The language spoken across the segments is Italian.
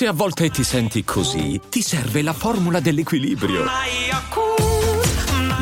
Se a volte ti senti così, ti serve la formula dell'equilibrio.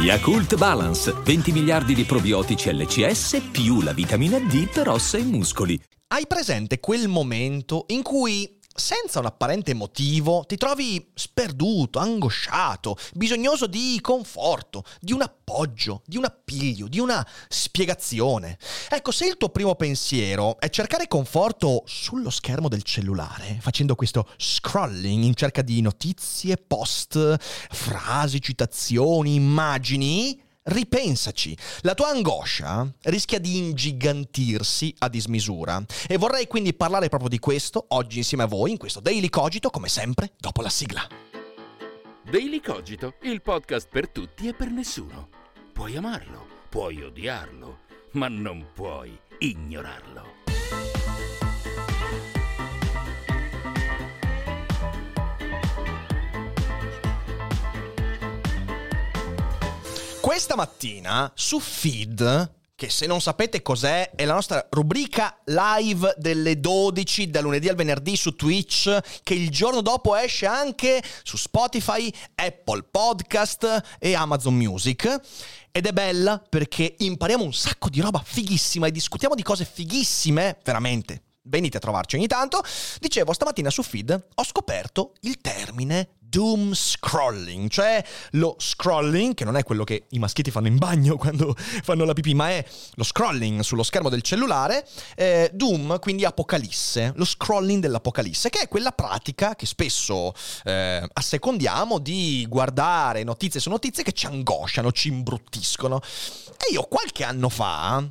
Yakult Balance, 20 miliardi di probiotici LCS più la vitamina D per ossa e muscoli. Hai presente quel momento in cui senza un apparente motivo ti trovi sperduto, angosciato, bisognoso di conforto, di un appoggio, di un appiglio, di una spiegazione. Ecco, se il tuo primo pensiero è cercare conforto sullo schermo del cellulare, facendo questo scrolling in cerca di notizie, post, frasi, citazioni, immagini, ripensaci. La tua angoscia rischia di ingigantirsi a dismisura e vorrei quindi parlare proprio di questo oggi insieme a voi in questo Daily Cogito, come sempre, dopo la sigla. Daily Cogito, il podcast per tutti e per nessuno. Puoi amarlo, puoi odiarlo, ma non puoi ignorarlo. Questa mattina su Feed che se non sapete cos'è è la nostra rubrica live delle 12 da lunedì al venerdì su Twitch che il giorno dopo esce anche su Spotify, Apple Podcast e Amazon Music ed è bella perché impariamo un sacco di roba fighissima e discutiamo di cose fighissime, veramente. Venite a trovarci ogni tanto. Dicevo, stamattina su Feed ho scoperto il termine doom scrolling, cioè lo scrolling, che non è quello che i maschietti fanno in bagno quando fanno la pipì, ma è lo scrolling sullo schermo del cellulare, eh, doom, quindi apocalisse, lo scrolling dell'apocalisse, che è quella pratica che spesso eh, assecondiamo di guardare notizie su notizie che ci angosciano, ci imbruttiscono. E io qualche anno fa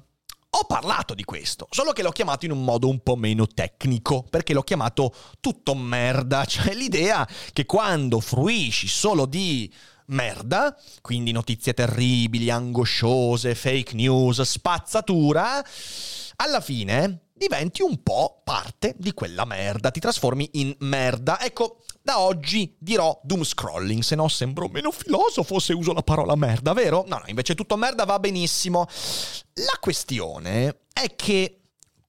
ho parlato di questo, solo che l'ho chiamato in un modo un po' meno tecnico, perché l'ho chiamato tutto merda, cioè l'idea che quando fruisci solo di merda, quindi notizie terribili, angosciose, fake news, spazzatura, alla fine diventi un po' parte di quella merda, ti trasformi in merda. Ecco, da oggi dirò doom scrolling, se no sembro meno filosofo se uso la parola merda, vero? No, no, invece tutto merda va benissimo. La questione è che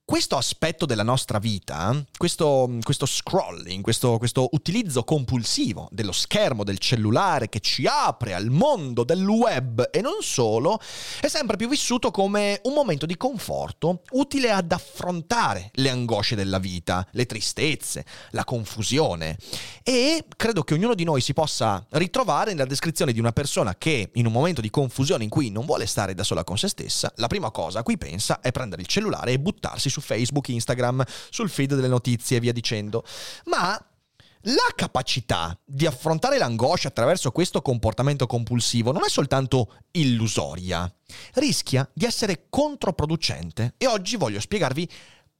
questo aspetto della nostra vita, questo, questo scrolling, questo, questo, utilizzo compulsivo dello schermo del cellulare che ci apre al mondo del web e non solo, è sempre più vissuto come un momento di conforto utile ad affrontare le angosce della vita, le tristezze, la confusione. E credo che ognuno di noi si possa ritrovare nella descrizione di una persona che in un momento di confusione in cui non vuole stare da sola con se stessa, la prima cosa a cui pensa è prendere il cellulare e buttarsi su su Facebook, Instagram, sul feed delle notizie e via dicendo. Ma la capacità di affrontare l'angoscia attraverso questo comportamento compulsivo non è soltanto illusoria, rischia di essere controproducente e oggi voglio spiegarvi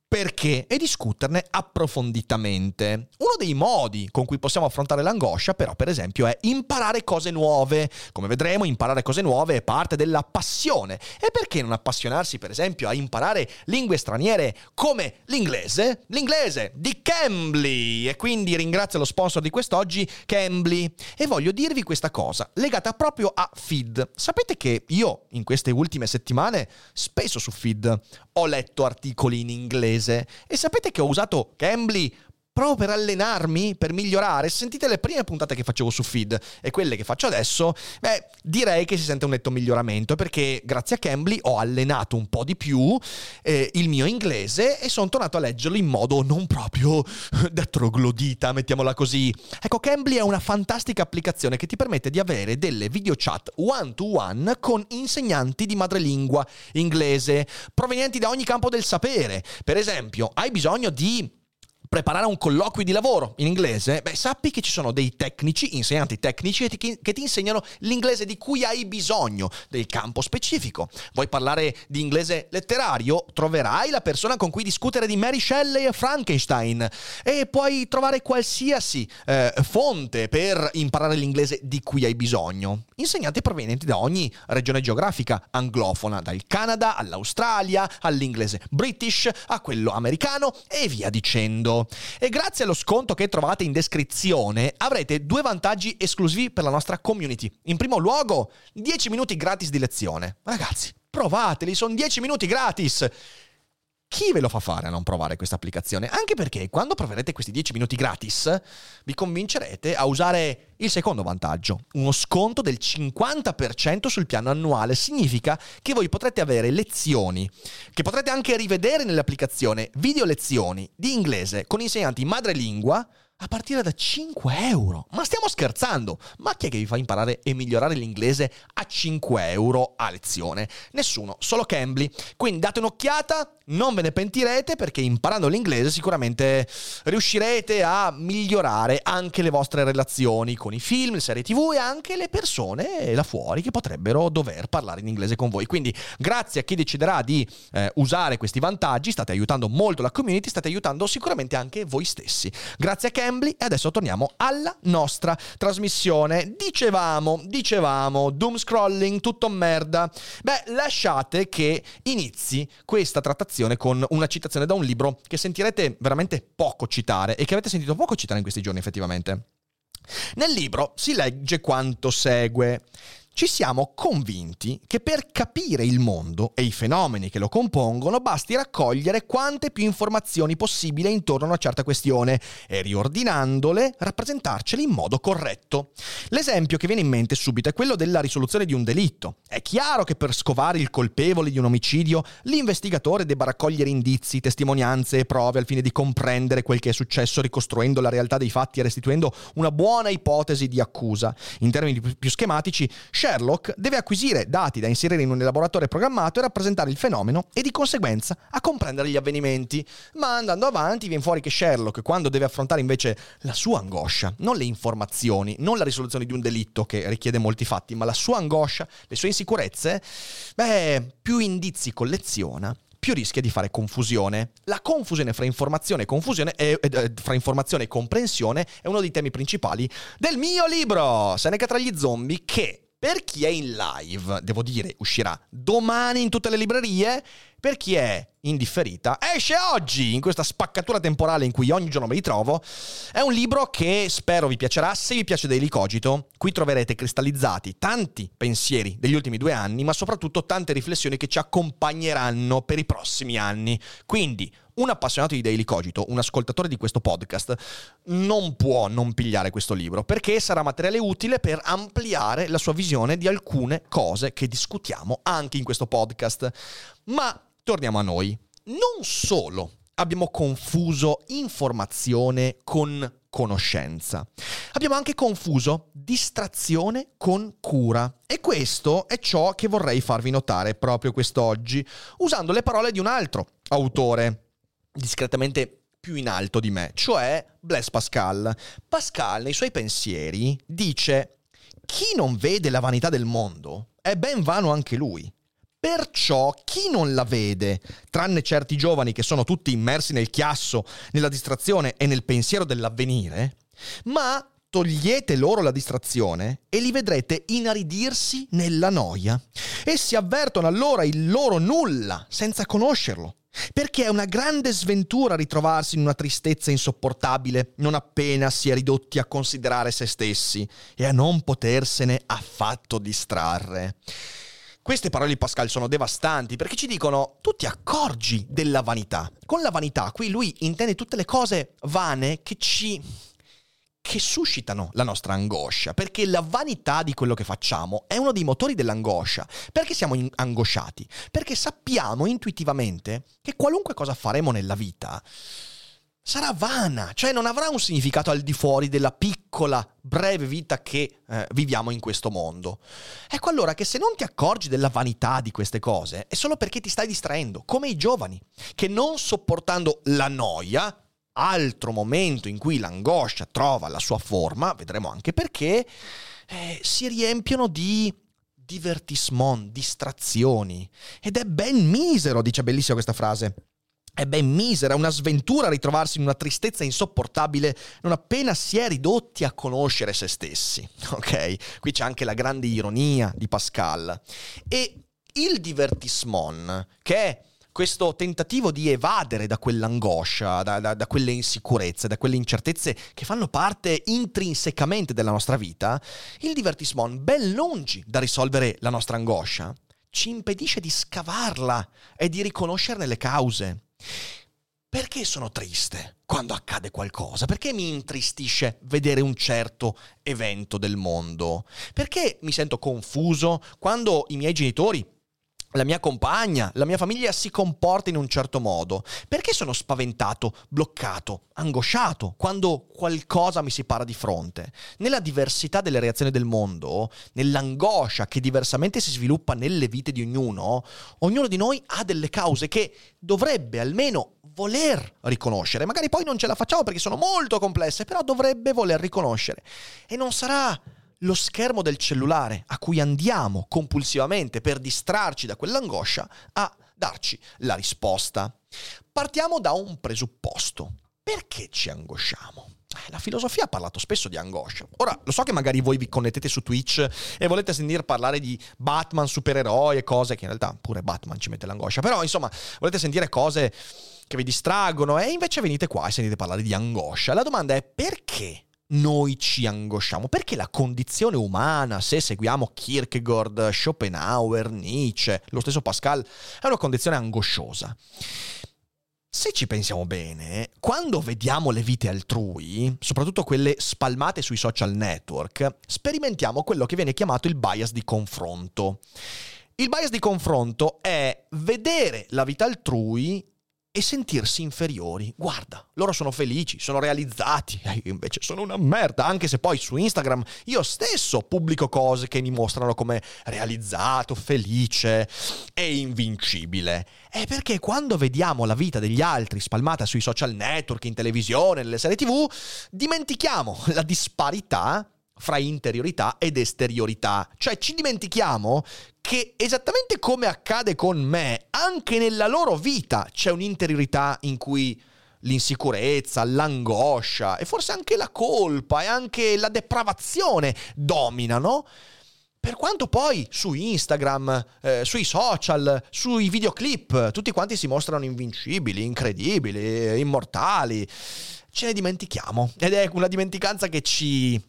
perché e discuterne approfonditamente. Uno dei modi con cui possiamo affrontare l'angoscia, però, per esempio, è imparare cose nuove. Come vedremo, imparare cose nuove è parte della passione. E perché non appassionarsi, per esempio, a imparare lingue straniere come l'inglese? L'inglese di Cambly! E quindi ringrazio lo sponsor di quest'oggi, Cambly. E voglio dirvi questa cosa, legata proprio a Feed. Sapete che io, in queste ultime settimane, spesso su Feed ho letto articoli in inglese. E sapete che ho usato Cambly proprio per allenarmi, per migliorare. Sentite le prime puntate che facevo su feed e quelle che faccio adesso, beh, direi che si sente un netto miglioramento perché grazie a Cambly ho allenato un po' di più eh, il mio inglese e sono tornato a leggerlo in modo non proprio da troglodita, mettiamola così. Ecco, Cambly è una fantastica applicazione che ti permette di avere delle video chat one to one con insegnanti di madrelingua inglese provenienti da ogni campo del sapere. Per esempio, hai bisogno di preparare un colloquio di lavoro in inglese, beh, sappi che ci sono dei tecnici, insegnanti tecnici, che ti insegnano l'inglese di cui hai bisogno, del campo specifico. Vuoi parlare di inglese letterario? Troverai la persona con cui discutere di Mary Shelley e Frankenstein e puoi trovare qualsiasi eh, fonte per imparare l'inglese di cui hai bisogno. Insegnanti provenienti da ogni regione geografica anglofona, dal Canada all'Australia, all'inglese british, a quello americano e via dicendo. E grazie allo sconto che trovate in descrizione avrete due vantaggi esclusivi per la nostra community. In primo luogo, 10 minuti gratis di lezione. Ragazzi, provateli, sono 10 minuti gratis. Chi ve lo fa fare a non provare questa applicazione? Anche perché quando proverete questi 10 minuti gratis, vi convincerete a usare il secondo vantaggio, uno sconto del 50% sul piano annuale. Significa che voi potrete avere lezioni, che potrete anche rivedere nell'applicazione, video lezioni di inglese con insegnanti madrelingua a partire da 5 euro. Ma stiamo scherzando? Ma chi è che vi fa imparare e migliorare l'inglese a 5 euro a lezione? Nessuno, solo Cambly. Quindi date un'occhiata, non ve ne pentirete perché imparando l'inglese sicuramente riuscirete a migliorare anche le vostre relazioni con i film, le serie tv e anche le persone là fuori che potrebbero dover parlare in inglese con voi. Quindi grazie a chi deciderà di eh, usare questi vantaggi, state aiutando molto la community, state aiutando sicuramente anche voi stessi. Grazie a Cambly Cambly e adesso torniamo alla nostra trasmissione. Dicevamo, dicevamo, doom scrolling, tutto merda. Beh, lasciate che inizi questa trattazione con una citazione da un libro che sentirete veramente poco citare e che avete sentito poco citare in questi giorni effettivamente. Nel libro si legge quanto segue ci siamo convinti che per capire il mondo e i fenomeni che lo compongono basti raccogliere quante più informazioni possibile intorno a una certa questione e riordinandole rappresentarcele in modo corretto. L'esempio che viene in mente subito è quello della risoluzione di un delitto. È chiaro che per scovare il colpevole di un omicidio l'investigatore debba raccogliere indizi, testimonianze e prove al fine di comprendere quel che è successo ricostruendo la realtà dei fatti e restituendo una buona ipotesi di accusa. In termini più schematici, Sherlock deve acquisire dati da inserire in un elaboratore programmato e rappresentare il fenomeno e di conseguenza a comprendere gli avvenimenti. Ma andando avanti viene fuori che Sherlock, quando deve affrontare invece la sua angoscia, non le informazioni, non la risoluzione di un delitto che richiede molti fatti, ma la sua angoscia, le sue insicurezze, beh, più indizi colleziona, più rischia di fare confusione. La confusione fra informazione e, confusione è, eh, fra informazione e comprensione è uno dei temi principali del mio libro, Seneca tra gli zombie, che per chi è in live, devo dire, uscirà domani in tutte le librerie. Per chi è indifferita, esce oggi in questa spaccatura temporale in cui ogni giorno mi ritrovo. È un libro che spero vi piacerà. Se vi piace Daily Cogito, qui troverete cristallizzati tanti pensieri degli ultimi due anni, ma soprattutto tante riflessioni che ci accompagneranno per i prossimi anni. Quindi, un appassionato di Daily Cogito, un ascoltatore di questo podcast, non può non pigliare questo libro perché sarà materiale utile per ampliare la sua visione di alcune cose che discutiamo anche in questo podcast. Ma torniamo a noi. Non solo abbiamo confuso informazione con conoscenza. Abbiamo anche confuso distrazione con cura. E questo è ciò che vorrei farvi notare proprio quest'oggi, usando le parole di un altro autore, discretamente più in alto di me, cioè Blaise Pascal. Pascal nei suoi pensieri dice chi non vede la vanità del mondo è ben vano anche lui. Perciò chi non la vede, tranne certi giovani che sono tutti immersi nel chiasso, nella distrazione e nel pensiero dell'avvenire, ma togliete loro la distrazione e li vedrete inaridirsi nella noia. Essi avvertono allora il loro nulla senza conoscerlo. Perché è una grande sventura ritrovarsi in una tristezza insopportabile non appena si è ridotti a considerare se stessi e a non potersene affatto distrarre. Queste parole di Pascal sono devastanti perché ci dicono tu ti accorgi della vanità. Con la vanità qui lui intende tutte le cose vane che ci che suscitano la nostra angoscia, perché la vanità di quello che facciamo è uno dei motori dell'angoscia. Perché siamo angosciati? Perché sappiamo intuitivamente che qualunque cosa faremo nella vita sarà vana, cioè non avrà un significato al di fuori della piccola, breve vita che eh, viviamo in questo mondo. Ecco allora che se non ti accorgi della vanità di queste cose è solo perché ti stai distraendo, come i giovani, che non sopportando la noia, altro momento in cui l'angoscia trova la sua forma, vedremo anche perché, eh, si riempiono di divertissement, distrazioni. Ed è ben misero, dice bellissima questa frase è ben misera, una sventura ritrovarsi in una tristezza insopportabile non appena si è ridotti a conoscere se stessi. Ok? Qui c'è anche la grande ironia di Pascal. E il divertissement, che è questo tentativo di evadere da quell'angoscia, da, da, da, quelle insicurezze, da quelle incertezze che fanno parte intrinsecamente della nostra vita, il divertissement, ben lungi da risolvere la nostra angoscia, ci impedisce di scavarla e di riconoscerne le cause. Perché sono triste quando accade qualcosa? Perché mi intristisce vedere un certo evento del mondo? Perché mi sento confuso quando i miei genitori la mia compagna, la mia famiglia si comporta in un certo modo? Perché sono spaventato, bloccato, angosciato quando qualcosa mi si para di fronte? Nella diversità delle reazioni del mondo, nell'angoscia che diversamente si sviluppa nelle vite di ognuno, ognuno di noi ha delle cause che dovrebbe almeno voler riconoscere. Magari poi non ce la facciamo perché sono molto complesse, però dovrebbe voler riconoscere. E non sarà lo schermo del cellulare a cui andiamo compulsivamente per distrarci da quell'angoscia a darci la risposta. Partiamo da un presupposto. Perché ci angosciamo? Eh, la filosofia ha parlato spesso di angoscia. Ora, lo so che magari voi vi connettete su Twitch e volete sentire parlare di Batman, supereroi e cose che in realtà pure Batman ci mette l'angoscia, però insomma, volete sentire cose che vi distraggono e invece venite qua e sentite parlare di angoscia. La domanda è perché noi ci angosciamo? Perché la condizione umana, se seguiamo Kierkegaard, Schopenhauer, Nietzsche, lo stesso Pascal, è una condizione angosciosa. Se ci pensiamo bene, quando vediamo le vite altrui, soprattutto quelle spalmate sui social network, sperimentiamo quello che viene chiamato il bias di confronto. Il bias di confronto è vedere la vita altrui e sentirsi inferiori. Guarda, loro sono felici, sono realizzati, io invece sono una merda, anche se poi su Instagram io stesso pubblico cose che mi mostrano come realizzato, felice e invincibile. È perché quando vediamo la vita degli altri spalmata sui social network, in televisione, nelle serie tv, dimentichiamo la disparità fra interiorità ed esteriorità. Cioè ci dimentichiamo che esattamente come accade con me, anche nella loro vita c'è un'interiorità in cui l'insicurezza, l'angoscia e forse anche la colpa e anche la depravazione dominano. Per quanto poi su Instagram, eh, sui social, sui videoclip, tutti quanti si mostrano invincibili, incredibili, immortali, ce ne dimentichiamo. Ed è una dimenticanza che ci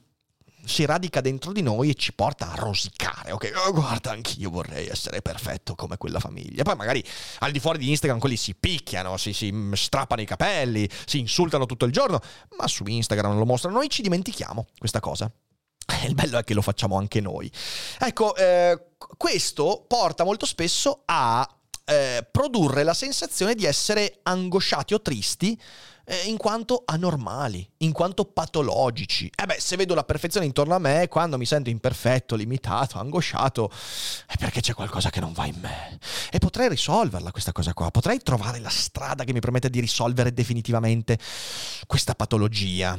si radica dentro di noi e ci porta a rosicare, ok? Oh, guarda, anch'io vorrei essere perfetto come quella famiglia. Poi magari al di fuori di Instagram quelli si picchiano, si, si strappano i capelli, si insultano tutto il giorno, ma su Instagram lo mostrano, noi ci dimentichiamo questa cosa. Il bello è che lo facciamo anche noi. Ecco, eh, questo porta molto spesso a eh, produrre la sensazione di essere angosciati o tristi eh, in quanto anormali, in quanto patologici. E eh beh, se vedo la perfezione intorno a me, quando mi sento imperfetto, limitato, angosciato, è perché c'è qualcosa che non va in me. E potrei risolverla questa cosa qua, potrei trovare la strada che mi permette di risolvere definitivamente questa patologia.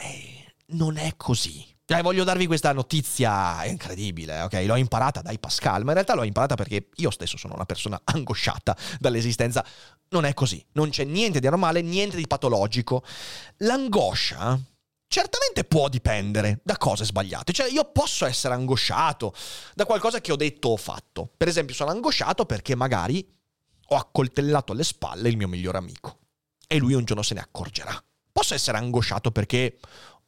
E non è così. Cioè, voglio darvi questa notizia incredibile, ok? L'ho imparata dai Pascal, ma in realtà l'ho imparata perché io stesso sono una persona angosciata dall'esistenza. Non è così, non c'è niente di anormale, niente di patologico. L'angoscia certamente può dipendere da cose sbagliate. Cioè, io posso essere angosciato da qualcosa che ho detto o fatto. Per esempio, sono angosciato perché magari ho accoltellato alle spalle il mio migliore amico e lui un giorno se ne accorgerà. Posso essere angosciato perché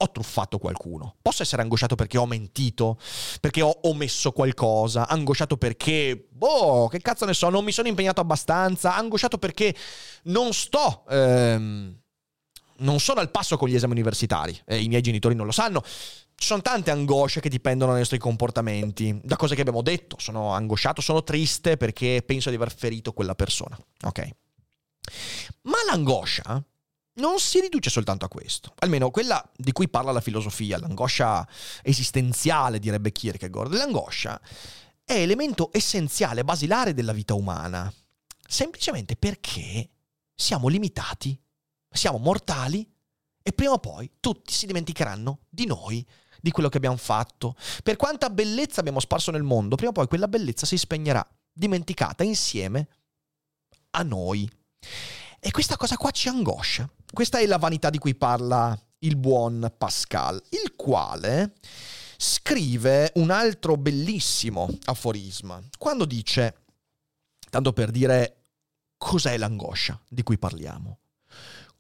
ho truffato qualcuno. Posso essere angosciato perché ho mentito, perché ho omesso qualcosa, angosciato perché, boh, che cazzo ne so, non mi sono impegnato abbastanza, angosciato perché non sto... Ehm, non sono al passo con gli esami universitari, eh, i miei genitori non lo sanno. Ci sono tante angosce che dipendono dai nostri comportamenti, da cose che abbiamo detto. Sono angosciato, sono triste perché penso di aver ferito quella persona. Ok? Ma l'angoscia non si riduce soltanto a questo, almeno quella di cui parla la filosofia, l'angoscia esistenziale, direbbe Kierkegaard. L'angoscia è elemento essenziale, basilare della vita umana, semplicemente perché siamo limitati, siamo mortali e prima o poi tutti si dimenticheranno di noi, di quello che abbiamo fatto. Per quanta bellezza abbiamo sparso nel mondo, prima o poi quella bellezza si spegnerà, dimenticata insieme a noi. E questa cosa qua ci angoscia. Questa è la vanità di cui parla il buon Pascal, il quale scrive un altro bellissimo aforisma, quando dice, tanto per dire cos'è l'angoscia di cui parliamo.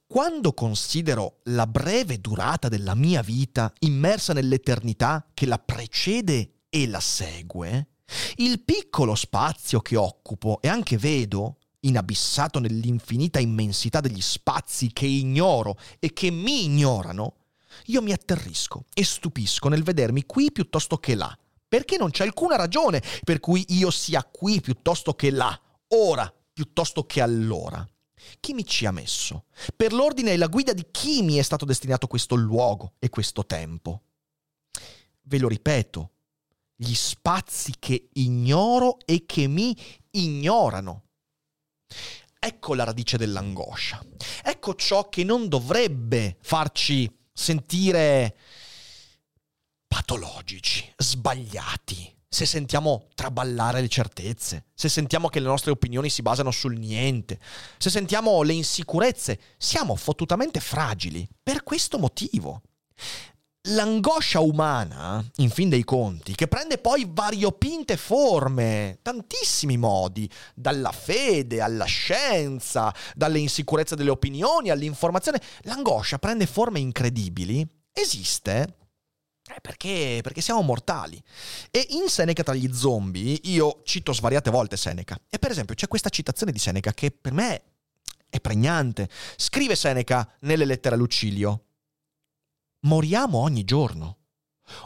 Quando considero la breve durata della mia vita immersa nell'eternità che la precede e la segue, il piccolo spazio che occupo e anche vedo inabissato nell'infinita immensità degli spazi che ignoro e che mi ignorano, io mi atterrisco e stupisco nel vedermi qui piuttosto che là, perché non c'è alcuna ragione per cui io sia qui piuttosto che là, ora piuttosto che allora. Chi mi ci ha messo? Per l'ordine e la guida di chi mi è stato destinato questo luogo e questo tempo? Ve lo ripeto, gli spazi che ignoro e che mi ignorano. Ecco la radice dell'angoscia. Ecco ciò che non dovrebbe farci sentire patologici, sbagliati, se sentiamo traballare le certezze, se sentiamo che le nostre opinioni si basano sul niente, se sentiamo le insicurezze, siamo fottutamente fragili per questo motivo. L'angoscia umana, in fin dei conti, che prende poi variopinte forme, tantissimi modi, dalla fede alla scienza, dalle insicurezze delle opinioni all'informazione, l'angoscia prende forme incredibili, esiste eh, perché, perché, siamo mortali. E in Seneca tra gli zombie, io cito svariate volte Seneca. E per esempio c'è questa citazione di Seneca che per me è pregnante. Scrive Seneca nelle lettere a Lucilio. Moriamo ogni giorno.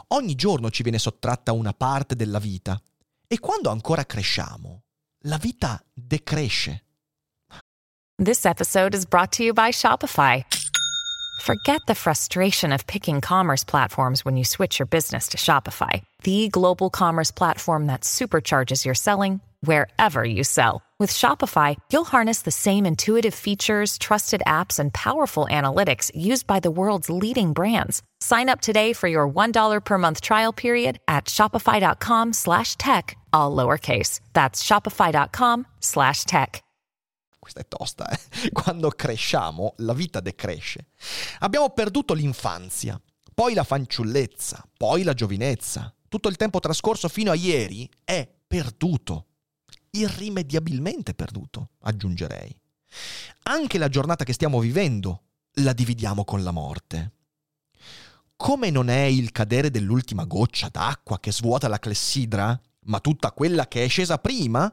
Ogni giorno ci viene sottratta una parte della vita. E quando ancora cresciamo, la vita decresce. This episode is brought to you by Shopify. Forget the frustration of picking commerce platforms when you switch your business to Shopify, the global commerce platform that supercharges your selling wherever you sell. With Shopify, you'll harness the same intuitive features, trusted apps, and powerful analytics used by the world's leading brands. Sign up today for your $1 per month trial period at shopify.com slash tech, all lowercase. That's shopify.com slash tech. questa è tosta, eh? quando cresciamo la vita decresce. Abbiamo perduto l'infanzia, poi la fanciullezza, poi la giovinezza. Tutto il tempo trascorso fino a ieri è perduto, irrimediabilmente perduto, aggiungerei. Anche la giornata che stiamo vivendo la dividiamo con la morte. Come non è il cadere dell'ultima goccia d'acqua che svuota la clessidra, ma tutta quella che è scesa prima,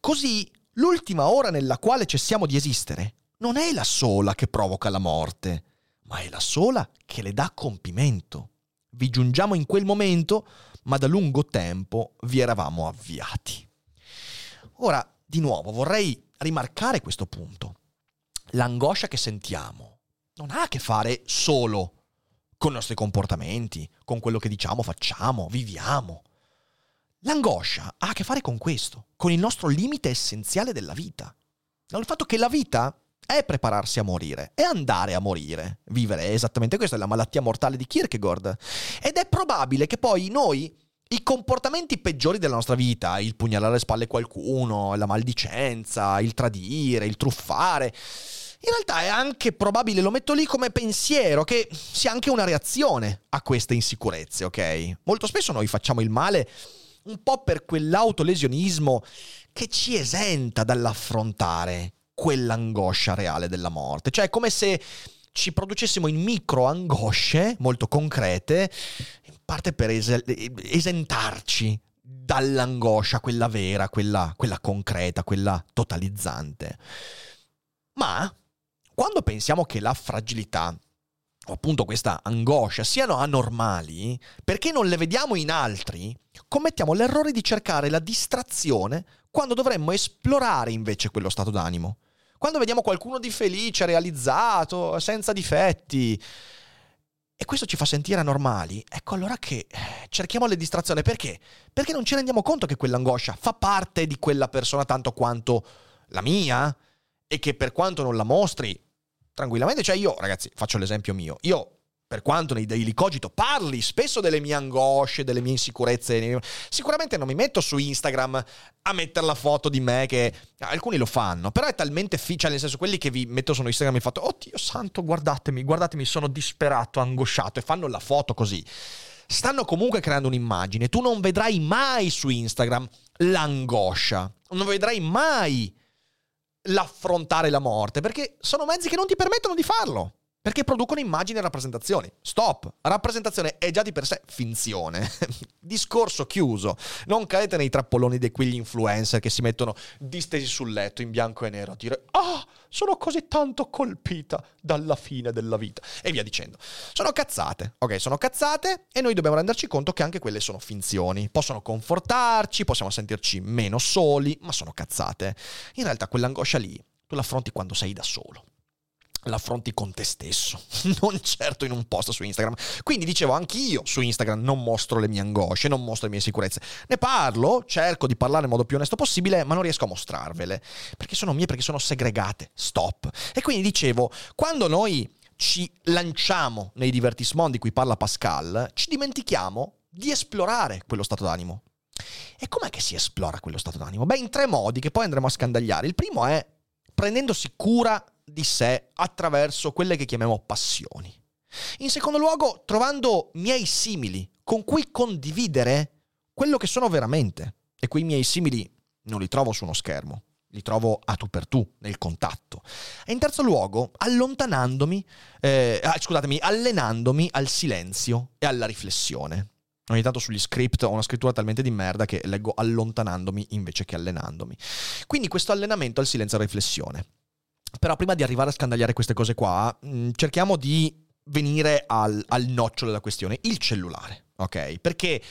così L'ultima ora nella quale cessiamo di esistere non è la sola che provoca la morte, ma è la sola che le dà compimento. Vi giungiamo in quel momento, ma da lungo tempo vi eravamo avviati. Ora, di nuovo, vorrei rimarcare questo punto. L'angoscia che sentiamo non ha a che fare solo con i nostri comportamenti, con quello che diciamo, facciamo, viviamo. L'angoscia ha a che fare con questo, con il nostro limite essenziale della vita. Il fatto che la vita è prepararsi a morire, è andare a morire. Vivere è esattamente questo, è la malattia mortale di Kierkegaard. Ed è probabile che poi noi i comportamenti peggiori della nostra vita, il pugnalare alle spalle qualcuno, la maldicenza, il tradire, il truffare, in realtà è anche probabile, lo metto lì come pensiero, che sia anche una reazione a queste insicurezze, ok? Molto spesso noi facciamo il male un po' per quell'autolesionismo che ci esenta dall'affrontare quell'angoscia reale della morte. Cioè è come se ci producessimo in micro angosce molto concrete, parte per es- esentarci dall'angoscia, quella vera, quella, quella concreta, quella totalizzante. Ma quando pensiamo che la fragilità o appunto questa angoscia siano anormali, perché non le vediamo in altri, commettiamo l'errore di cercare la distrazione quando dovremmo esplorare invece quello stato d'animo. Quando vediamo qualcuno di felice, realizzato, senza difetti, e questo ci fa sentire anormali, ecco allora che eh, cerchiamo le distrazioni. Perché? Perché non ci rendiamo conto che quell'angoscia fa parte di quella persona tanto quanto la mia e che per quanto non la mostri, tranquillamente. Cioè io, ragazzi, faccio l'esempio mio. Io per quanto nei daily cogito parli spesso delle mie angosce, delle mie insicurezze, sicuramente non mi metto su Instagram a mettere la foto di me che alcuni lo fanno, però è talmente ficia, nel senso quelli che vi metto su Instagram mi fatto "Oddio santo, guardatemi, guardatemi, sono disperato, angosciato" e fanno la foto così. Stanno comunque creando un'immagine, tu non vedrai mai su Instagram l'angoscia, non vedrai mai l'affrontare la morte, perché sono mezzi che non ti permettono di farlo. Perché producono immagini e rappresentazioni. Stop. Rappresentazione è già di per sé finzione. Discorso chiuso. Non cadete nei trappoloni di quegli influencer che si mettono distesi sul letto in bianco e nero a dire Ah, sono così tanto colpita dalla fine della vita. E via dicendo. Sono cazzate. Ok, sono cazzate e noi dobbiamo renderci conto che anche quelle sono finzioni. Possono confortarci, possiamo sentirci meno soli, ma sono cazzate. In realtà quell'angoscia lì tu l'affronti quando sei da solo l'affronti con te stesso, non certo in un post su Instagram. Quindi dicevo, anch'io su Instagram non mostro le mie angosce, non mostro le mie sicurezze. Ne parlo, cerco di parlare in modo più onesto possibile, ma non riesco a mostrarvele, perché sono mie, perché sono segregate. Stop. E quindi dicevo, quando noi ci lanciamo nei divertissementi di cui parla Pascal, ci dimentichiamo di esplorare quello stato d'animo. E com'è che si esplora quello stato d'animo? Beh, in tre modi che poi andremo a scandagliare. Il primo è prendendosi cura di sé attraverso quelle che chiamiamo passioni. In secondo luogo, trovando miei simili con cui condividere quello che sono veramente. E quei miei simili non li trovo su uno schermo, li trovo a tu per tu, nel contatto. E in terzo luogo, allontanandomi, eh, ah, scusatemi, allenandomi al silenzio e alla riflessione. Ogni tanto sugli script ho una scrittura talmente di merda che leggo allontanandomi invece che allenandomi. Quindi questo allenamento al silenzio e alla riflessione. Però prima di arrivare a scandagliare queste cose qua, mh, mm, cerchiamo di venire al, al nocciolo della questione, il cellulare, ok? Perché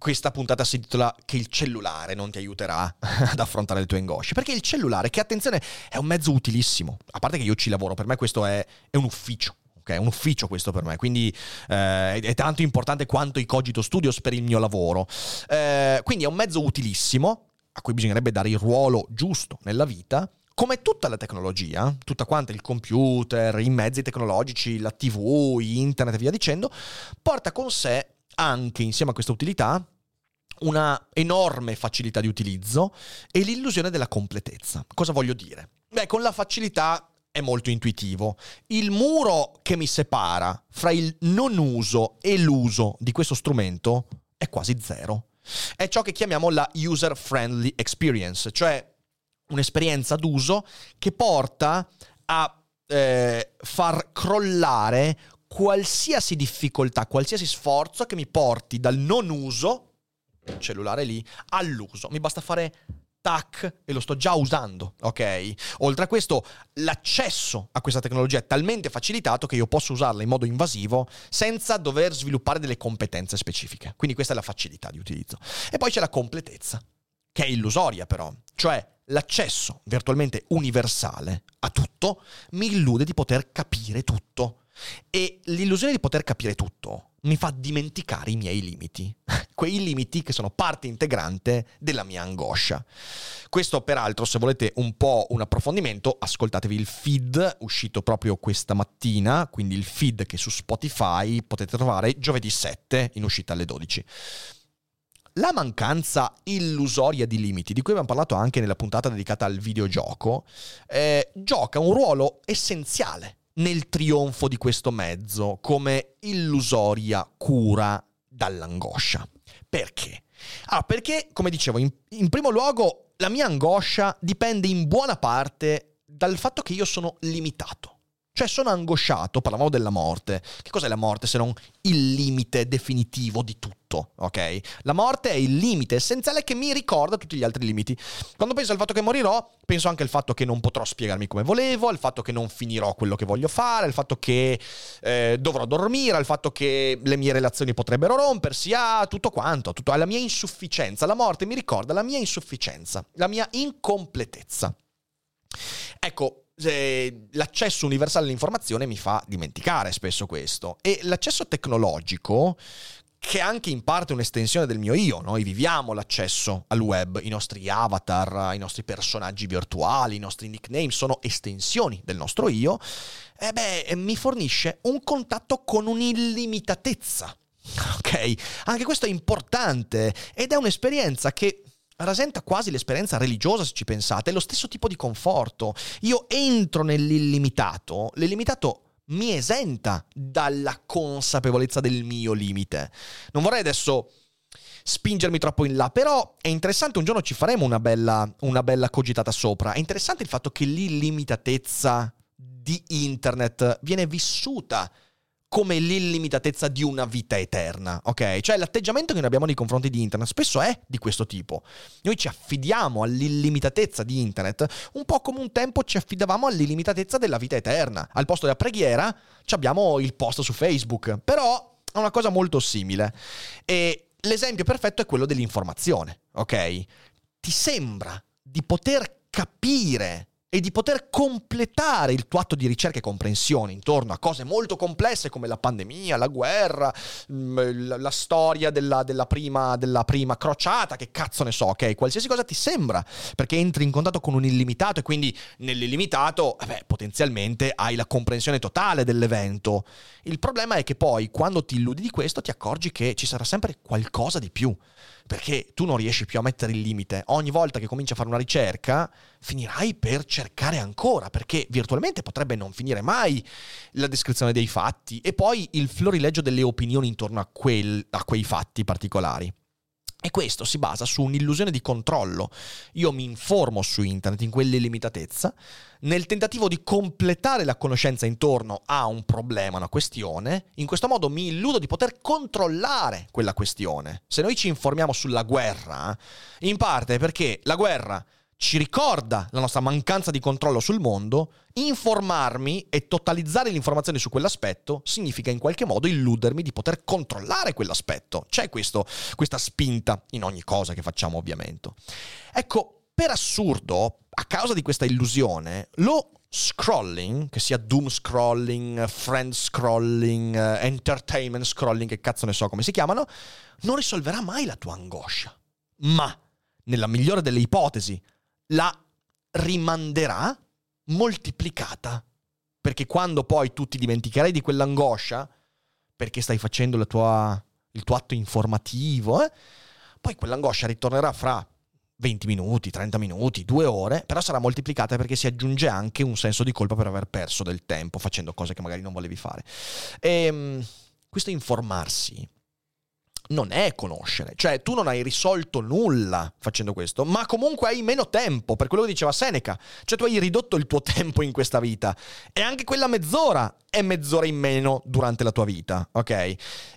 questa puntata si intitola che il cellulare non ti aiuterà ad affrontare le tue angosce. Perché il cellulare, che attenzione, è un mezzo utilissimo. A parte che io ci lavoro, per me questo è, è un ufficio. Okay? È un ufficio questo per me, quindi eh, è tanto importante quanto i Cogito Studios per il mio lavoro. Eh, quindi è un mezzo utilissimo a cui bisognerebbe dare il ruolo giusto nella vita, come tutta la tecnologia, tutta quanta il computer, i mezzi tecnologici, la TV, internet e via dicendo, porta con sé anche insieme a questa utilità una enorme facilità di utilizzo e l'illusione della completezza. Cosa voglio dire? Beh, con la facilità è molto intuitivo. Il muro che mi separa fra il non uso e l'uso di questo strumento è quasi zero. È ciò che chiamiamo la user friendly experience, cioè un'esperienza d'uso che porta a eh, far crollare qualsiasi difficoltà, qualsiasi sforzo che mi porti dal non uso, cellulare lì, all'uso. Mi basta fare tac e lo sto già usando, ok? Oltre a questo, l'accesso a questa tecnologia è talmente facilitato che io posso usarla in modo invasivo senza dover sviluppare delle competenze specifiche. Quindi questa è la facilità di utilizzo. E poi c'è la completezza, che è illusoria però, cioè l'accesso virtualmente universale a tutto mi illude di poter capire tutto. E l'illusione di poter capire tutto mi fa dimenticare i miei limiti, quei limiti che sono parte integrante della mia angoscia. Questo peraltro, se volete un po' un approfondimento, ascoltatevi il feed uscito proprio questa mattina, quindi il feed che su Spotify potete trovare giovedì 7 in uscita alle 12. La mancanza illusoria di limiti, di cui abbiamo parlato anche nella puntata dedicata al videogioco, eh, gioca un ruolo essenziale nel trionfo di questo mezzo come illusoria cura dall'angoscia. Perché? Ah, perché, come dicevo, in, in primo luogo la mia angoscia dipende in buona parte dal fatto che io sono limitato. Cioè sono angosciato, parlavamo della morte. Che cos'è la morte se non il limite definitivo di tutto, ok? La morte è il limite essenziale che mi ricorda tutti gli altri limiti. Quando penso al fatto che morirò, penso anche al fatto che non potrò spiegarmi come volevo, al fatto che non finirò quello che voglio fare, al fatto che eh, dovrò dormire, al fatto che le mie relazioni potrebbero rompersi, a tutto quanto, tutto, alla mia insufficienza. La morte mi ricorda la mia insufficienza, la mia incompletezza. Ecco, l'accesso universale all'informazione mi fa dimenticare spesso questo. E l'accesso tecnologico, che è anche in parte un'estensione del mio io, noi viviamo l'accesso al web, i nostri avatar, i nostri personaggi virtuali, i nostri nickname sono estensioni del nostro io, e beh, mi fornisce un contatto con un'illimitatezza. Ok? Anche questo è importante ed è un'esperienza che rasenta quasi l'esperienza religiosa se ci pensate, è lo stesso tipo di conforto. Io entro nell'illimitato, l'illimitato mi esenta dalla consapevolezza del mio limite. Non vorrei adesso spingermi troppo in là, però è interessante, un giorno ci faremo una bella, una bella cogitata sopra, è interessante il fatto che l'illimitatezza di internet viene vissuta come l'illimitatezza di una vita eterna, ok? Cioè l'atteggiamento che noi abbiamo nei confronti di internet spesso è di questo tipo. Noi ci affidiamo all'illimitatezza di internet, un po' come un tempo ci affidavamo all'illimitatezza della vita eterna. Al posto della preghiera abbiamo il post su Facebook, però è una cosa molto simile. E l'esempio perfetto è quello dell'informazione, ok? Ti sembra di poter capire e di poter completare il tuo atto di ricerca e comprensione intorno a cose molto complesse come la pandemia, la guerra, mm, la, storia della, della, prima, della prima crociata, che cazzo ne so, ok? Qualsiasi cosa ti sembra, perché entri in contatto con un illimitato e quindi nell'illimitato, eh beh, potenzialmente hai la comprensione totale dell'evento. Il problema è che poi, quando ti illudi di questo, ti accorgi che ci sarà sempre qualcosa di più perché tu non riesci più a mettere il limite. Ogni volta che cominci a fare una ricerca, finirai per cercare ancora, perché virtualmente potrebbe non finire mai la descrizione dei fatti e poi il florileggio delle opinioni intorno a, quel, a quei fatti particolari. E questo si basa su un'illusione di controllo. Io mi informo su internet in quell'illimitatezza, nel tentativo di completare la conoscenza intorno a un problema, una questione, in questo modo mi illudo di poter controllare quella questione. Se noi ci informiamo sulla guerra, in parte perché la guerra ci ricorda la nostra mancanza di controllo sul mondo, informarmi e totalizzare le informazioni su quell'aspetto significa in qualche modo illudermi di poter controllare quell'aspetto. C'è questo, questa spinta in ogni cosa che facciamo ovviamente. Ecco, per assurdo, a causa di questa illusione, lo scrolling, che sia doom scrolling, friend scrolling, entertainment scrolling, che cazzo ne so come si chiamano, non risolverà mai la tua angoscia. Ma, nella migliore delle ipotesi, la rimanderà moltiplicata. Perché quando poi tu ti dimenticherai di quell'angoscia, perché stai facendo tua, il tuo atto informativo, eh, poi quell'angoscia ritornerà fra 20 minuti, 30 minuti, 2 ore, però sarà moltiplicata perché si aggiunge anche un senso di colpa per aver perso del tempo facendo cose che magari non volevi fare. E ehm, questo informarsi non è conoscere. Cioè, tu non hai risolto nulla facendo questo, ma comunque hai meno tempo, per quello che diceva Seneca. Cioè, tu hai ridotto il tuo tempo in questa vita. E anche quella mezz'ora è mezz'ora in meno durante la tua vita, ok?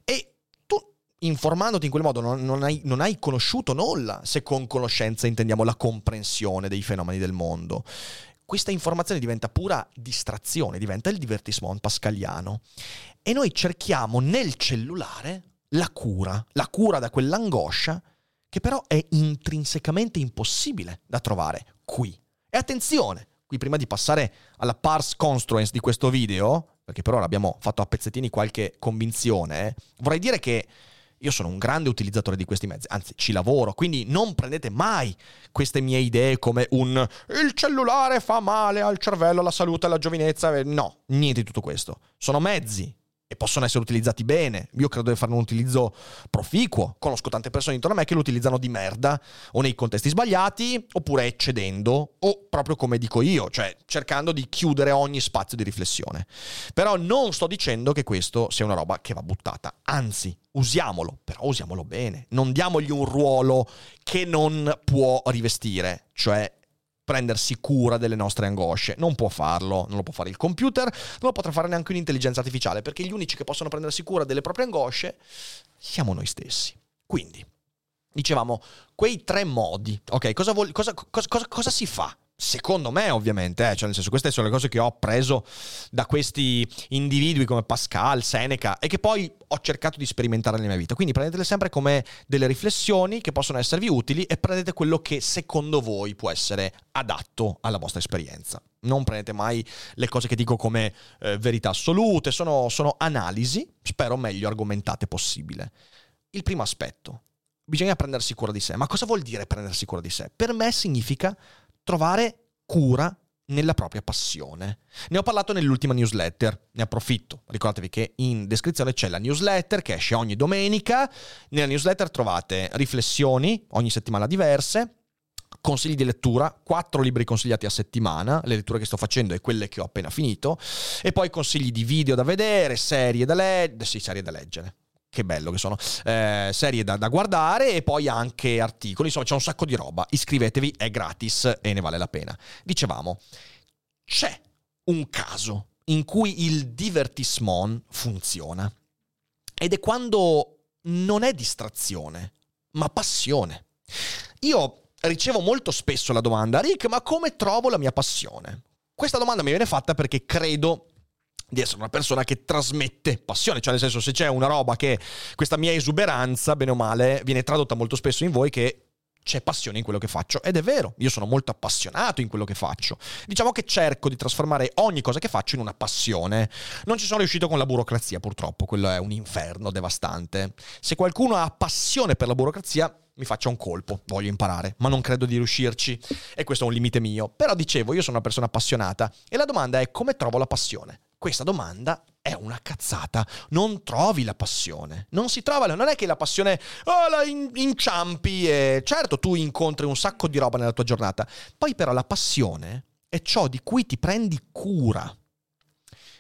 E tu, informandoti in quel modo, non, non, hai, non hai conosciuto nulla, se con conoscenza intendiamo la comprensione dei fenomeni del mondo questa informazione diventa pura distrazione, diventa il divertissement pascaliano. E noi cerchiamo nel cellulare la cura, la cura da quell'angoscia che però è intrinsecamente impossibile da trovare qui. E attenzione, qui prima di passare alla parse construence di questo video, perché per ora abbiamo fatto a pezzettini qualche convinzione, eh, vorrei dire che io sono un grande utilizzatore di questi mezzi, anzi ci lavoro, quindi non prendete mai queste mie idee come un il cellulare fa male al cervello, alla salute, alla giovinezza, no, niente di tutto questo. Sono mezzi e possono essere utilizzati bene. Io credo di farne un utilizzo proficuo. Conosco tante persone intorno a me che lo utilizzano di merda o nei contesti sbagliati oppure eccedendo o proprio come dico io, cioè cercando di chiudere ogni spazio di riflessione. Però non sto dicendo che questo sia una roba che va buttata, anzi, usiamolo, però usiamolo bene. Non diamogli un ruolo che non può rivestire, cioè prendersi cura delle nostre angosce. Non può farlo, non lo può fare il computer, non lo potrà fare neanche un'intelligenza artificiale, perché gli unici che possono prendersi cura delle proprie angosce siamo noi stessi. Quindi, dicevamo, quei tre modi, ok, cosa, vuol, cosa, cosa, cosa si fa Secondo me, ovviamente, eh, cioè nel senso, queste sono le cose che ho appreso da questi individui come Pascal, Seneca e che poi ho cercato di sperimentare nella mia vita. Quindi prendetele sempre come delle riflessioni che possono esservi utili e prendete quello che secondo voi può essere adatto alla vostra esperienza. Non prendete mai le cose che dico come eh, verità assolute, sono, sono analisi, spero meglio argomentate possibile. Il primo aspetto, bisogna prendersi cura di sé. Ma cosa vuol dire prendersi cura di sé? Per me significa trovare cura nella propria passione. Ne ho parlato nell'ultima newsletter, ne approfitto. Ricordatevi che in descrizione c'è la newsletter che esce ogni domenica. Nella newsletter trovate riflessioni ogni settimana diverse, consigli di lettura, quattro libri consigliati a settimana, le letture che sto facendo e quelle che ho appena finito, e poi consigli di video da vedere, serie da leggere, sì, serie da leggere, che bello che sono, eh, serie da, da, guardare e poi anche articoli, insomma c'è un sacco di roba, iscrivetevi, è gratis e ne vale la pena. Dicevamo, c'è un caso in cui il divertissement funziona. Ed è quando non è distrazione, ma passione. Io ricevo molto spesso la domanda, Rick, ma come trovo la mia passione? Questa domanda mi viene fatta perché credo di essere una persona che trasmette passione, cioè nel senso se c'è una roba che questa mia esuberanza, bene o male, viene tradotta molto spesso in voi che c'è passione in quello che faccio ed è vero, io sono molto appassionato in quello che faccio. Diciamo che cerco di trasformare ogni cosa che faccio in una passione. Non ci sono riuscito con la burocrazia purtroppo, quello è un inferno devastante. Se qualcuno ha passione per la burocrazia, mi faccia un colpo, voglio imparare, ma non credo di riuscirci e questo è un limite mio. Però dicevo, io sono una persona appassionata e la domanda è come trovo la passione? Questa domanda è una cazzata. Non trovi la passione. Non si trova, non è che la passione oh, la in, inciampi e certo tu incontri un sacco di roba nella tua giornata. Poi però la passione è ciò di cui ti prendi cura.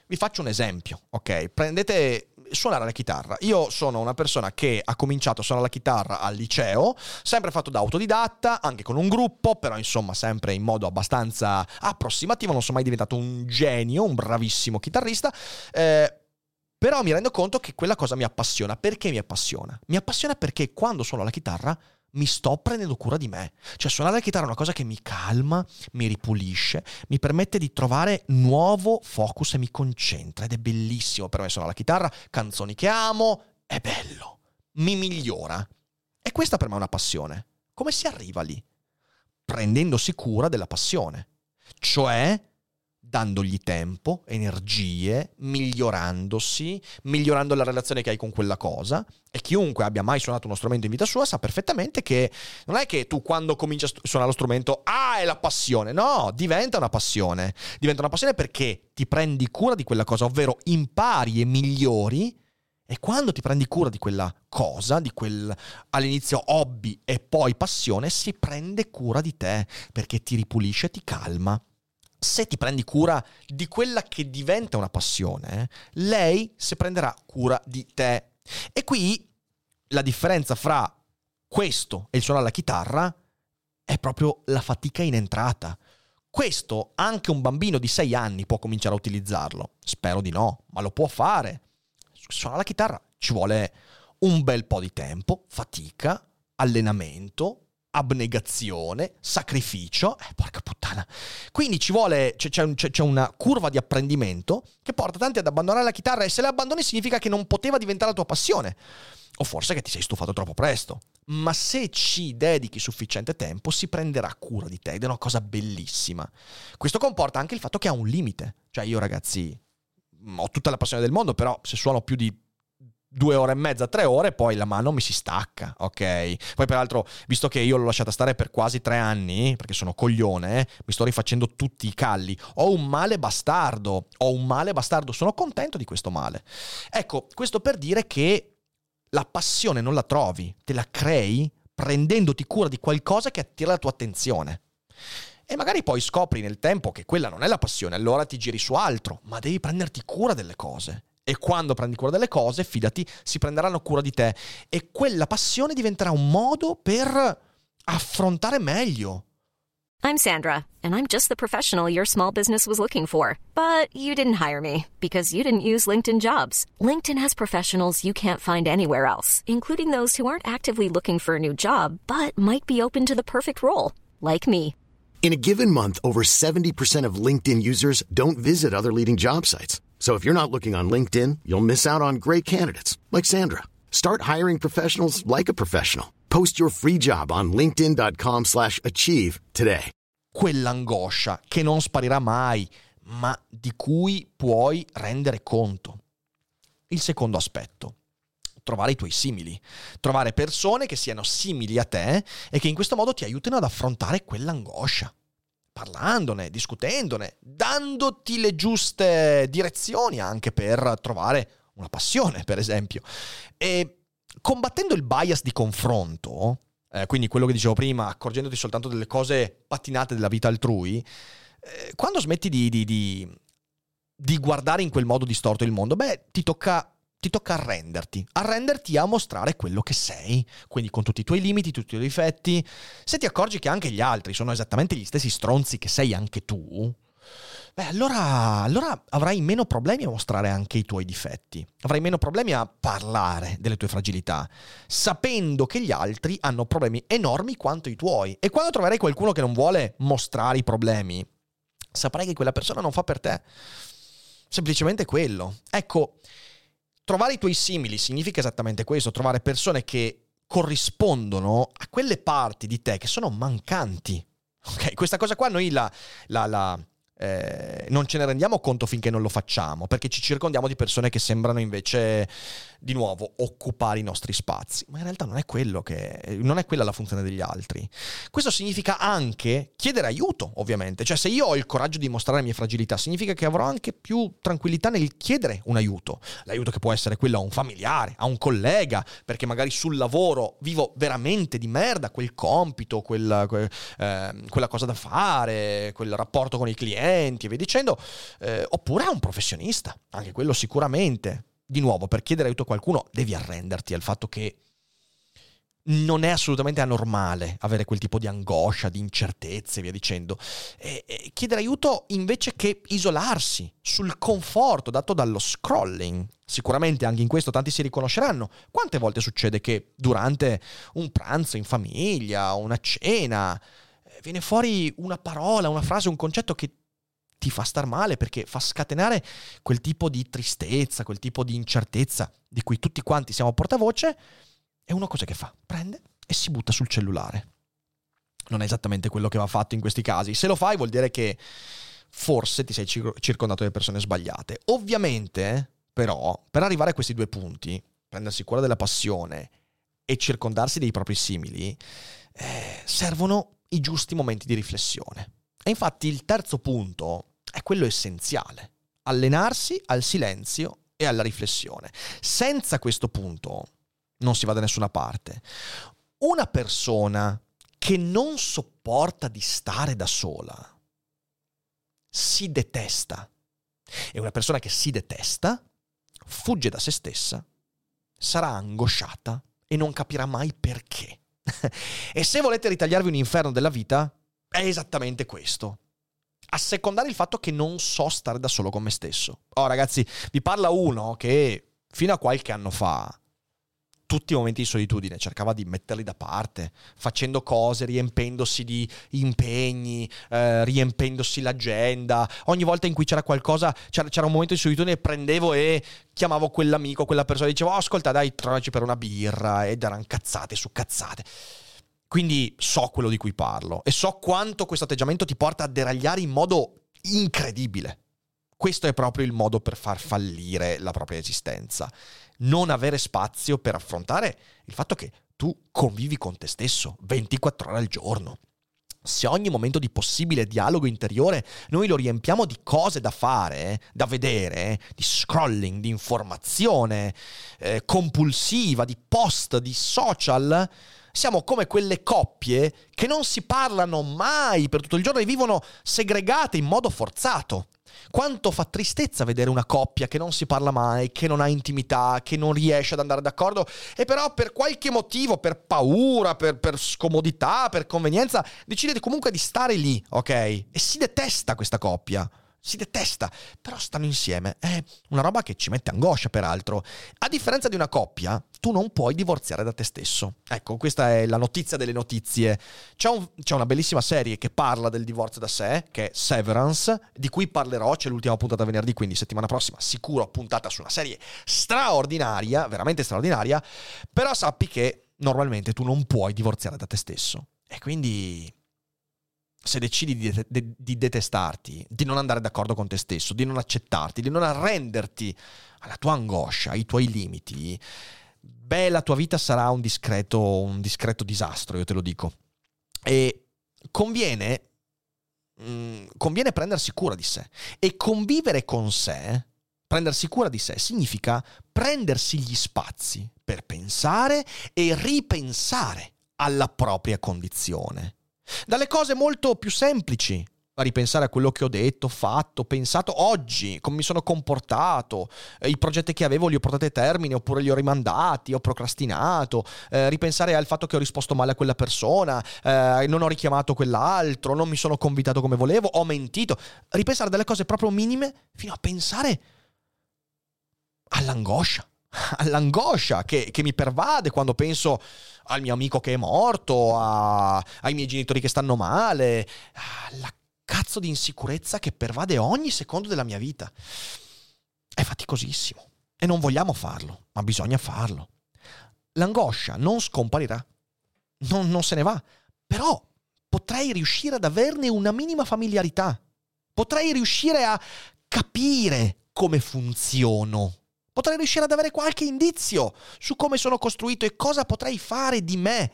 Vi faccio un esempio, ok? Prendete suonare la chitarra. Io sono una persona che ha cominciato a suonare la chitarra al liceo, sempre fatto da autodidatta, anche con un gruppo, però insomma sempre in modo abbastanza approssimativo, non sono mai diventato un genio, un bravissimo chitarrista. Eh, però mi rendo conto che quella cosa mi appassiona. Perché mi appassiona? Mi appassiona perché quando suono la chitarra mi sto prendendo cura di me. Cioè suonare la chitarra è una cosa che mi calma, mi ripulisce, mi permette di trovare nuovo focus e mi concentra ed è bellissimo per me suonare la chitarra, canzoni che amo, è bello, mi migliora. E questa per me è una passione. Come si arriva lì? Prendendosi cura della passione. Cioè dandogli tempo, energie, migliorandosi, migliorando la relazione che hai con quella cosa. E chiunque abbia mai suonato uno strumento in vita sua sa perfettamente che non è che tu quando cominci a suonare lo strumento, ah, è la passione. No, diventa una passione. Diventa una passione perché ti prendi cura di quella cosa, ovvero impari e migliori. E quando ti prendi cura di quella cosa, di quel all'inizio hobby e poi passione, si prende cura di te perché ti ripulisce, ti calma se ti prendi cura di quella che diventa una passione, lei si prenderà cura di te. E qui la differenza fra questo e il suonare la chitarra è proprio la fatica in entrata. Questo anche un bambino di 6 anni può cominciare a utilizzarlo. Spero di no, ma lo può fare. Suonare la chitarra ci vuole un bel po' di tempo, fatica, allenamento, abnegazione, sacrificio, eh, porca puttana. Quindi ci vuole, c'è, c'è, c'è, una curva di apprendimento che porta tanti ad abbandonare la chitarra e se la abbandoni significa che non poteva diventare la tua passione. O forse che ti sei stufato troppo presto. Ma se ci dedichi sufficiente tempo, si prenderà cura di te ed è una cosa bellissima. Questo comporta anche il fatto che ha un limite. Cioè io ragazzi ho tutta la passione del mondo, però se suono più di due ore e mezza, tre ore, poi la mano mi si stacca, ok? Poi peraltro, visto che io l'ho lasciata stare per quasi tre anni, perché sono coglione, mi sto rifacendo tutti i calli. Ho un male bastardo, ho un male bastardo, sono contento di questo male. Ecco, questo per dire che la passione non la trovi, te la crei prendendoti cura di qualcosa che attira la tua attenzione. E magari poi scopri nel tempo che quella non è la passione, allora ti giri su altro, ma devi prenderti cura delle cose. E quando prendi cura delle cose, fidati, si prenderanno cura di te. E quella passione diventerà un modo per affrontare meglio. I'm Sandra, and I'm just the professional your small business was looking for. But you didn't hire me because you didn't use LinkedIn jobs. LinkedIn has professionals you can't find anywhere else, including those who aren't actively looking for a new job, but might be open to the perfect role, like me. In a given month, over 70% of LinkedIn users don't visit other leading job sites. So if you're not looking on LinkedIn, you'll miss out on great candidates like Sandra. Start hiring professionals like a professional. Post your free job on linkedin.com/achieve today. Quell'angoscia che non sparirà mai, ma di cui puoi rendere conto. Il secondo aspetto trovare i tuoi simili, trovare persone che siano simili a te e che in questo modo ti aiutino ad affrontare quell'angoscia parlandone, discutendone, dandoti le giuste direzioni anche per trovare una passione, per esempio. E combattendo il bias di confronto, eh, quindi quello che dicevo prima, accorgendoti soltanto delle cose pattinate della vita altrui, eh, quando smetti di, di, di, di guardare in quel modo distorto il mondo, beh, ti tocca ti tocca arrenderti, arrenderti a mostrare quello che sei, quindi con tutti i tuoi limiti, tutti i tuoi difetti. Se ti accorgi che anche gli altri sono esattamente gli stessi stronzi che sei anche tu, beh allora, allora avrai meno problemi a mostrare anche i tuoi difetti, avrai meno problemi a parlare delle tue fragilità, sapendo che gli altri hanno problemi enormi quanto i tuoi. E quando troverai qualcuno che non vuole mostrare i problemi, saprai che quella persona non fa per te. Semplicemente quello. Ecco, trovare i tuoi simili significa esattamente questo, trovare persone che corrispondono a quelle parti di te che sono mancanti. Ok, questa cosa qua noi la, la, la eh, non ce ne rendiamo conto finché non lo facciamo, perché ci circondiamo di persone che sembrano invece, di nuovo, occupare i nostri spazi. Ma in realtà non è, che, non è quella la funzione degli altri. Questo significa anche chiedere aiuto, ovviamente. Cioè, se io ho il coraggio di mostrare le mie fragilità, significa che avrò anche più tranquillità nel chiedere un aiuto. L'aiuto che può essere quello a un familiare, a un collega, perché magari sul lavoro vivo veramente di merda quel compito, quella, quel, eh, quella cosa da fare, quel rapporto con i clienti e via dicendo, eh, oppure a un professionista, anche quello sicuramente. Di nuovo, per chiedere aiuto a qualcuno devi arrenderti al fatto che non è assolutamente anormale avere quel tipo di angoscia, di incertezze e via dicendo. E, e chiedere aiuto invece che isolarsi sul conforto dato dallo scrolling. Sicuramente anche in questo tanti si riconosceranno. Quante volte succede che durante un pranzo in famiglia, una cena, eh, viene fuori una parola, una frase, un concetto che ti fa star male perché fa scatenare quel tipo di tristezza, quel tipo di incertezza di cui tutti quanti siamo portavoce. E uno cosa che fa? Prende e si butta sul cellulare. Non è esattamente quello che va fatto in questi casi. Se lo fai vuol dire che forse ti sei circondato delle persone sbagliate. Ovviamente, però, per arrivare a questi due punti, prendersi cura della passione e circondarsi dei propri simili, eh, servono i giusti momenti di riflessione. E infatti il terzo punto è quello essenziale, allenarsi al silenzio e alla riflessione. Senza questo punto non si va da nessuna parte. Una persona che non sopporta di stare da sola si detesta. E una persona che si detesta fugge da se stessa, sarà angosciata e non capirà mai perché. e se volete ritagliarvi un inferno della vita, è esattamente questo assecondare il fatto che non so stare da solo con me stesso. Oh, ragazzi, vi parla uno che fino a qualche anno fa tutti i momenti di solitudine cercava di metterli da parte, facendo cose, riempendosi di impegni, eh, riempendosi l'agenda. Ogni volta in cui c'era qualcosa, c'era, c'era, un momento di solitudine, prendevo e chiamavo quell'amico, quella persona, e dicevo, oh, ascolta, dai, trovaci per una birra, ed erano cazzate su cazzate. Quindi so quello di cui parlo e so quanto questo atteggiamento ti porta a deragliare in modo incredibile. Questo è proprio il modo per far fallire la propria esistenza. Non avere spazio per affrontare il fatto che tu convivi con te stesso 24 ore al giorno. Se ogni momento di possibile dialogo interiore noi lo riempiamo di cose da fare, da vedere, di scrolling, di informazione eh, compulsiva, di post, di social, siamo come quelle coppie che non si parlano mai per tutto il giorno e vivono segregate in modo forzato. Quanto fa tristezza vedere una coppia che non si parla mai, che non ha intimità, che non riesce ad andare d'accordo e però per qualche motivo, per paura, per, per scomodità, per convenienza, decide comunque di stare lì, ok? E si detesta questa coppia si detesta, però stanno insieme. È una roba che ci mette angoscia, peraltro. A differenza di una coppia, tu non puoi divorziare da te stesso. Ecco, questa è la notizia delle notizie. C'è, un, c'è una bellissima serie che parla del divorzio da sé, che è Severance, di cui parlerò, c'è l'ultima puntata venerdì, quindi settimana prossima sicuro puntata su una serie straordinaria, veramente straordinaria, però sappi che normalmente tu non puoi divorziare da te stesso. E quindi se decidi di, de- di, detestarti, di non andare d'accordo con te stesso, di non accettarti, di non arrenderti alla tua angoscia, ai tuoi limiti, beh, la tua vita sarà un discreto, un discreto disastro, io te lo dico. E conviene, mh, mm, conviene prendersi cura di sé. E convivere con sé, prendersi cura di sé, significa prendersi gli spazi per pensare e ripensare alla propria condizione dalle cose molto più semplici, a ripensare a quello che ho detto, fatto, pensato oggi, come mi sono comportato, eh, i progetti che avevo li ho portati a termine oppure li ho rimandati, ho procrastinato, eh, ripensare al fatto che ho risposto male a quella persona, eh, non ho richiamato quell'altro, non mi sono convitato come volevo, ho mentito, ripensare delle cose proprio minime fino a pensare all'angoscia all'angoscia che, che, mi pervade quando penso al mio amico che è morto, a, ai miei genitori che stanno male, alla cazzo di insicurezza che pervade ogni secondo della mia vita. È faticosissimo e non vogliamo farlo, ma bisogna farlo. L'angoscia non scomparirà, non, non se ne va, però potrei riuscire ad averne una minima familiarità, potrei riuscire a capire come funziono Potrei riuscire ad avere qualche indizio su come sono costruito e cosa potrei fare di me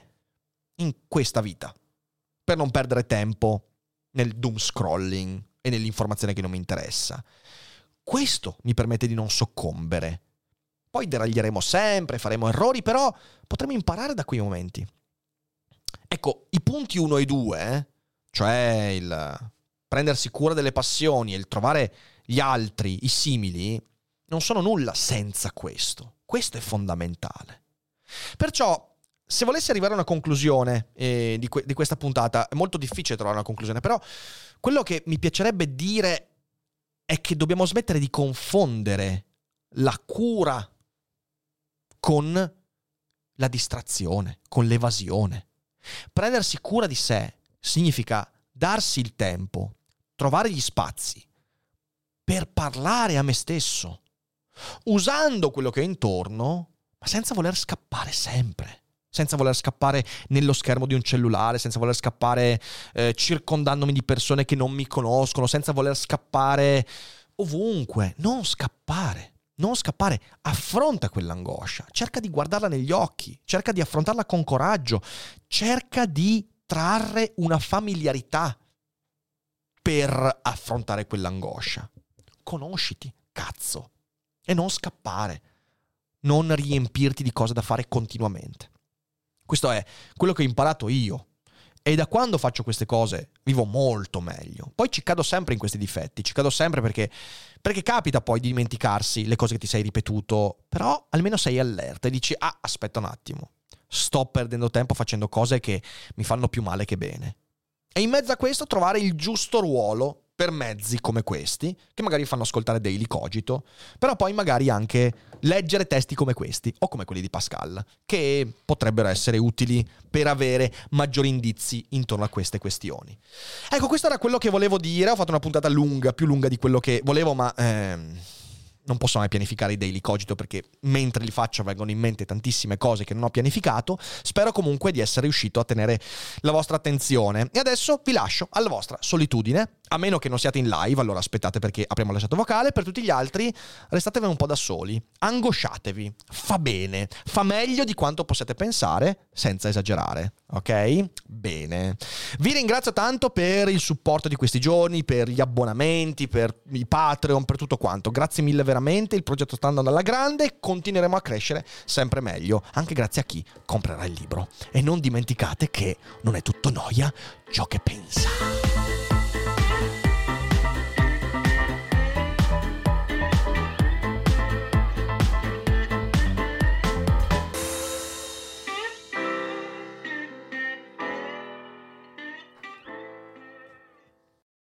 in questa vita. Per non perdere tempo nel doom scrolling e nell'informazione che non mi interessa. Questo mi permette di non soccombere. Poi deraglieremo sempre, faremo errori, però potremo imparare da quei momenti. Ecco, i punti 1 e 2, cioè il prendersi cura delle passioni e il trovare gli altri, i simili, non sono nulla senza questo. Questo è fondamentale. Perciò, se volessi arrivare a una conclusione eh, di, que- di questa puntata, è molto difficile trovare una conclusione, però quello che mi piacerebbe dire è che dobbiamo smettere di confondere la cura con la distrazione, con l'evasione. Prendersi cura di sé significa darsi il tempo, trovare gli spazi per parlare a me stesso, usando quello che è intorno, ma senza voler scappare sempre. Senza voler scappare nello schermo di un cellulare, senza voler scappare eh, circondandomi di persone che non mi conoscono, senza voler scappare ovunque. Non scappare. Non scappare, affronta quell'angoscia, cerca di guardarla negli occhi, cerca di affrontarla con coraggio, cerca di trarre una familiarità per affrontare quell'angoscia. Conosciti, cazzo e non scappare, non riempirti di cose da fare continuamente. Questo è quello che ho imparato io. E da quando faccio queste cose vivo molto meglio. Poi ci cado sempre in questi difetti, ci cado sempre perché, perché capita poi di dimenticarsi le cose che ti sei ripetuto, però almeno sei allerta e dici, ah, aspetta un attimo, sto perdendo tempo facendo cose che mi fanno più male che bene. E in mezzo a questo trovare il giusto ruolo per mezzi come questi, che magari fanno ascoltare Daily Cogito, però poi magari anche leggere testi come questi o come quelli di Pascal, che potrebbero essere utili per avere maggiori indizi intorno a queste questioni. Ecco, questo era quello che volevo dire, ho fatto una puntata lunga, più lunga di quello che volevo, ma... Ehm non posso mai pianificare i daily cogito perché mentre li faccio vengono in mente tantissime cose che non ho pianificato. Spero comunque di essere riuscito a tenere la vostra attenzione. E adesso vi lascio alla vostra solitudine a meno che non siate in live, allora aspettate perché apriamo la chat vocale. Per tutti gli altri, restatevene un po' da soli. Angosciatevi. Fa bene. Fa meglio di quanto possiate pensare, senza esagerare. Ok? Bene. Vi ringrazio tanto per il supporto di questi giorni, per gli abbonamenti, per i Patreon, per tutto quanto. Grazie mille veramente. Il progetto sta andando alla grande. Continueremo a crescere sempre meglio. Anche grazie a chi comprerà il libro. E non dimenticate che non è tutto noia ciò che pensa.